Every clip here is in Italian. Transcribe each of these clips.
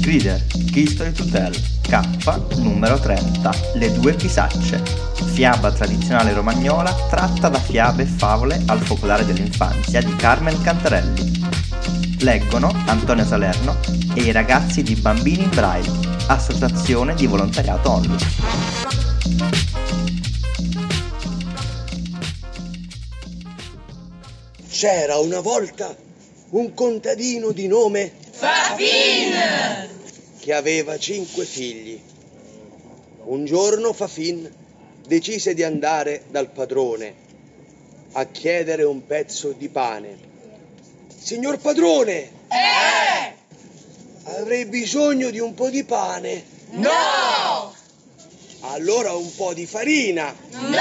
Grider, History to Tell, K, numero 30, Le due bisacce. Fiaba tradizionale romagnola tratta da fiabe e favole al focolare dell'infanzia di Carmen Cantarelli. Leggono Antonio Salerno e i ragazzi di Bambini in Braille, associazione di volontariato ONLU. C'era una volta un contadino di nome Fafin! che aveva cinque figli. Un giorno Fafin decise di andare dal padrone a chiedere un pezzo di pane. Signor padrone, Eh! avrei bisogno di un po' di pane. No! Allora un po' di farina, No!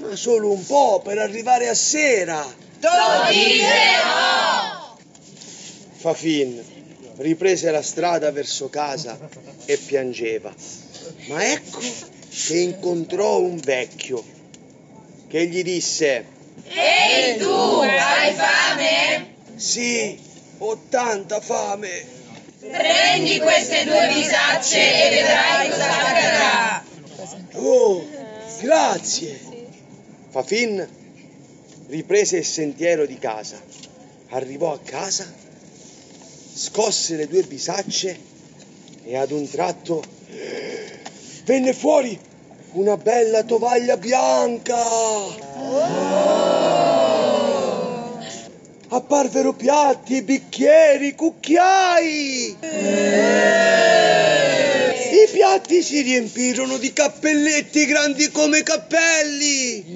ma solo un po' per arrivare a sera. Dirò! Fafin riprese la strada verso casa e piangeva. Ma ecco che incontrò un vecchio che gli disse: Ehi tu, hai fame? Sì, ho tanta fame. Prendi queste due bisacce e vedrai cosa accadrà. Oh, grazie. Fafin riprese il sentiero di casa. Arrivò a casa, scosse le due bisacce e ad un tratto venne fuori una bella tovaglia bianca. Apparvero piatti, bicchieri, cucchiai. I piatti si riempirono di cappelletti grandi come cappelli.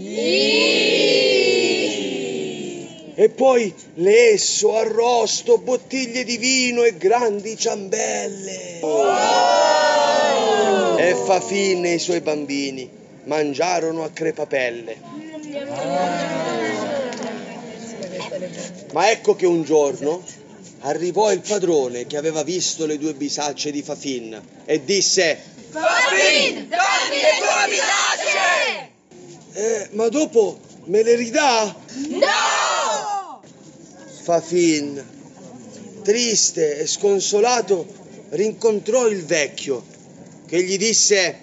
E poi lesso, arrosto, bottiglie di vino e grandi ciambelle. E Fafin e i suoi bambini mangiarono a crepapelle. Ma ecco che un giorno arrivò il padrone che aveva visto le due bisacce di Fafin e disse: Fafin, dammi le tue bisacce! Eh, ma dopo me le ridà? No! Fafin, triste e sconsolato, rincontrò il vecchio che gli disse: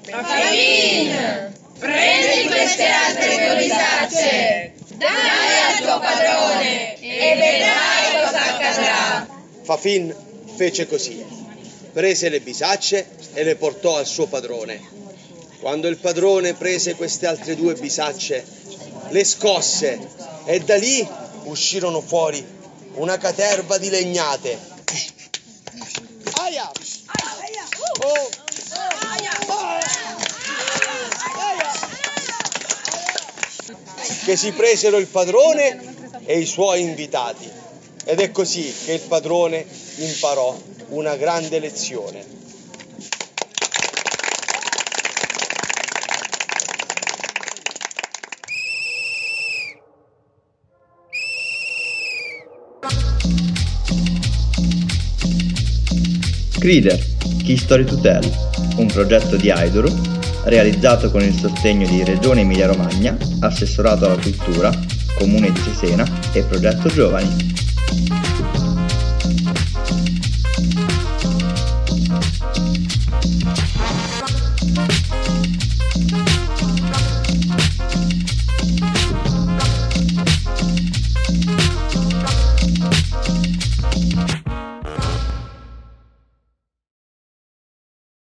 Fafin, prendi queste altre due bisacce, dalle al tuo padrone e vedrai cosa accadrà. Fafin fece così. Prese le bisacce e le portò al suo padrone. Quando il padrone prese queste altre due bisacce, le scosse e da lì uscirono fuori una caterva di legnate. Aia! Oh! Che si presero il padrone e i suoi invitati. Ed è così che il padrone imparò una grande lezione. Crider, History to Tell, un progetto di Aidoru realizzato con il sostegno di Regione Emilia-Romagna, Assessorato alla Cultura, Comune di Cesena e Progetto Giovani.